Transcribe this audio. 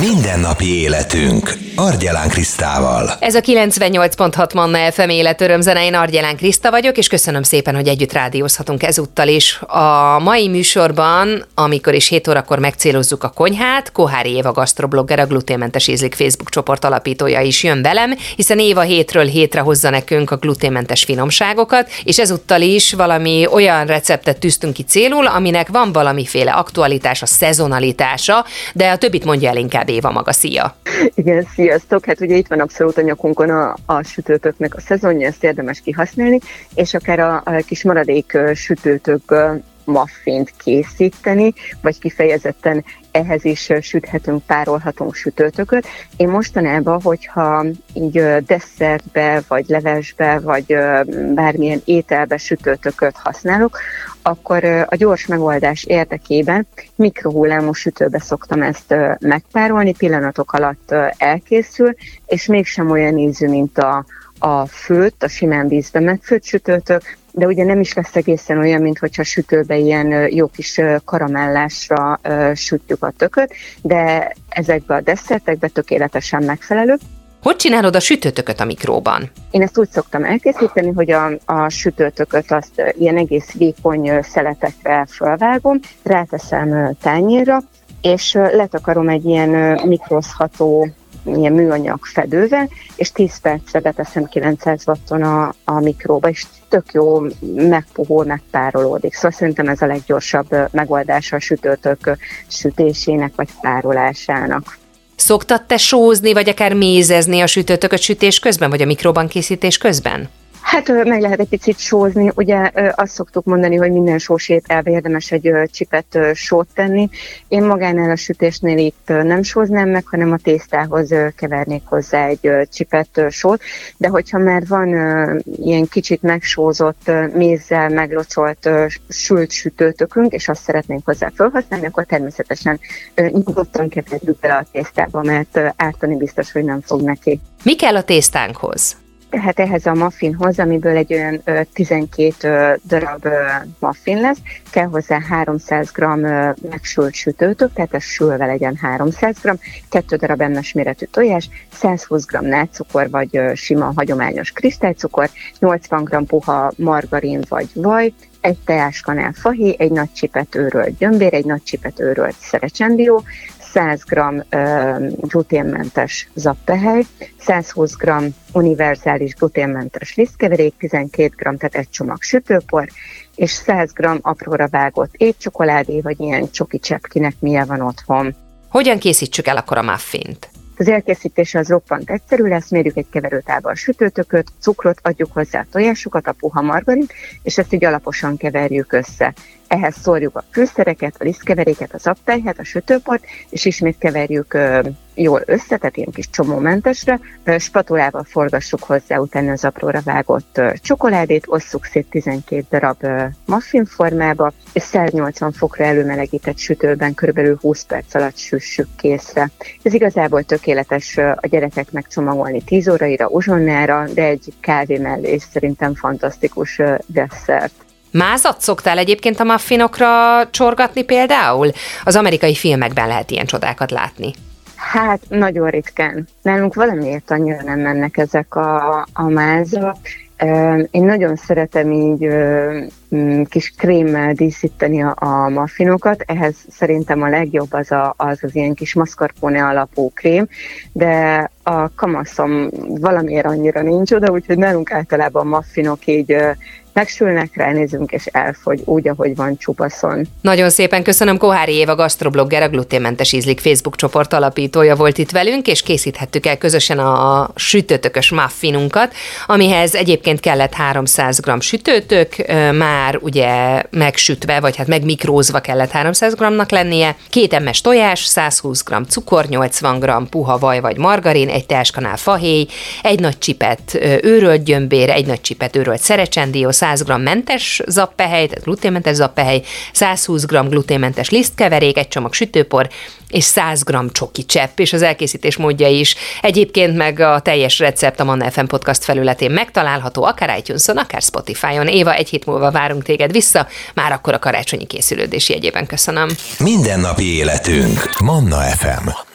Mindennapi életünk. Argyelán Krisztával. Ez a 98.6 Manna FM életörömzene, én Argyelán Kriszta vagyok, és köszönöm szépen, hogy együtt rádiózhatunk ezúttal is. A mai műsorban, amikor is 7 órakor megcélozzuk a konyhát, Kohári Éva gasztroblogger, a gluténmentes ízlik Facebook csoport alapítója is jön velem, hiszen Éva hétről hétre hozza nekünk a gluténmentes finomságokat, és ezúttal is valami olyan receptet tűztünk ki célul, aminek van valamiféle aktualitása, szezonalitása, de a többit mondja el inkább Éva maga. Szia! Igen, sziasztok! Hát ugye itt van abszolút a nyakunkon a, a sütőtöknek a szezonja, ezt érdemes kihasználni, és akár a, a kis maradék sütőtök muffint készíteni, vagy kifejezetten ehhez is süthetünk, párolhatunk sütőtököt. Én mostanában, hogyha így desszertbe, vagy levesbe, vagy bármilyen ételbe sütőtököt használok, akkor a gyors megoldás érdekében mikrohullámú sütőbe szoktam ezt megpárolni, pillanatok alatt elkészül, és mégsem olyan ízű, mint a, a főt, a simán vízbe megfőtt sütőtök, de ugye nem is lesz egészen olyan, mint hogyha sütőbe ilyen jó kis karamellásra sütjük a tököt, de ezekbe a desszertekbe tökéletesen megfelelő. Hogy csinálod a sütőtököt a mikróban? Én ezt úgy szoktam elkészíteni, hogy a, a sütőtököt azt ilyen egész vékony szeletekre felvágom, ráteszem tányérra, és letakarom egy ilyen mikrozható ilyen műanyag fedővel, és 10 percre beteszem 900 watton a, a mikróba, és tök jó megpuhul, megpárolódik. Szóval szerintem ez a leggyorsabb megoldása a sütőtök sütésének vagy párolásának. Szoktad te sózni, vagy akár mézezni a sütőtököt sütés közben, vagy a mikróban készítés közben? Hát meg lehet egy picit sózni, ugye azt szoktuk mondani, hogy minden sós ételbe érdemes egy csipet sót tenni. Én magánál a sütésnél itt nem sóznám meg, hanem a tésztához kevernék hozzá egy csipet sót, de hogyha már van ilyen kicsit megsózott, mézzel meglocsolt sült sütőtökünk, és azt szeretnénk hozzá felhasználni, akkor természetesen nyugodtan keverjük bele a tésztába, mert ártani biztos, hogy nem fog neki. Mi kell a tésztánkhoz? Tehát ehhez a muffinhoz, amiből egy olyan 12 darab muffin lesz, kell hozzá 300 g megsült sütőtök, tehát ez sülve legyen 300 g, 2 darab ennes méretű tojás, 120 g nátszukor vagy sima hagyományos kristálycukor, 80 g puha margarin vagy vaj, egy teáskanál fahéj, egy nagy csipet őrölt gyömbér, egy nagy csipet őrölt szerecsendió, 100 g gluténmentes zappehely, 120 g univerzális gluténmentes lisztkeverék, 12 g, tehát egy csomag sütőpor, és 100 g apróra vágott étcsokoládé, vagy ilyen csoki cseppkinek milyen van otthon. Hogyan készítsük el akkor a muffint? Az elkészítése az roppant egyszerű lesz, mérjük egy keverőtával sütőtököt, cukrot, adjuk hozzá a tojásokat, a puha margarin, és ezt így alaposan keverjük össze. Ehhez szórjuk a fűszereket, a lisztkeveréket, az aptáját, a sütőport, és ismét keverjük jól össze, tehát ilyen kis csomómentesre. Spatulával forgassuk hozzá utána az apróra vágott csokoládét, osszuk szét 12 darab muffin formába, és 180 fokra előmelegített sütőben kb. 20 perc alatt süssük készre. Ez igazából tökéletes a gyerekeknek csomagolni 10 óraira, uzsonnára, de egy kávé mellé szerintem fantasztikus desszert. Mázat szoktál egyébként a muffinokra csorgatni például? Az amerikai filmekben lehet ilyen csodákat látni. Hát nagyon ritkán. Nálunk valamiért annyira nem mennek ezek a, a mázak. Én nagyon szeretem így kis krémmel díszíteni a, a muffinokat, ehhez szerintem a legjobb az, a, az az ilyen kis mascarpone alapú krém, de a kamaszom valamiért annyira nincs oda, úgyhogy nálunk általában muffinok így megsülnek, ránézünk, és elfogy úgy, ahogy van csupaszon. Nagyon szépen köszönöm Kohári Éva gasztroblogger, a gluténmentes ízlik Facebook csoport alapítója volt itt velünk, és készíthettük el közösen a sütőtökös muffinunkat, amihez egyébként kellett 300 g sütőtök, már ugye megsütve, vagy hát megmikrózva kellett 300 g-nak lennie, két emes tojás, 120 g cukor, 80 g puha vaj vagy margarin, egy teáskanál fahéj, egy nagy csipet őrölt gyömbér, egy nagy csipet őrölt szerecsendió, 100 g mentes zappehely, tehát gluténmentes zappehely, 120 g gluténmentes lisztkeverék, egy csomag sütőpor, és 100 g csoki csepp, és az elkészítés módja is. Egyébként meg a teljes recept a Manna FM podcast felületén megtalálható, akár itunes akár Spotify-on. Éva, egy hét múlva várunk téged vissza, már akkor a karácsonyi készülődési jegyében köszönöm. Mindennapi életünk. Manna FM.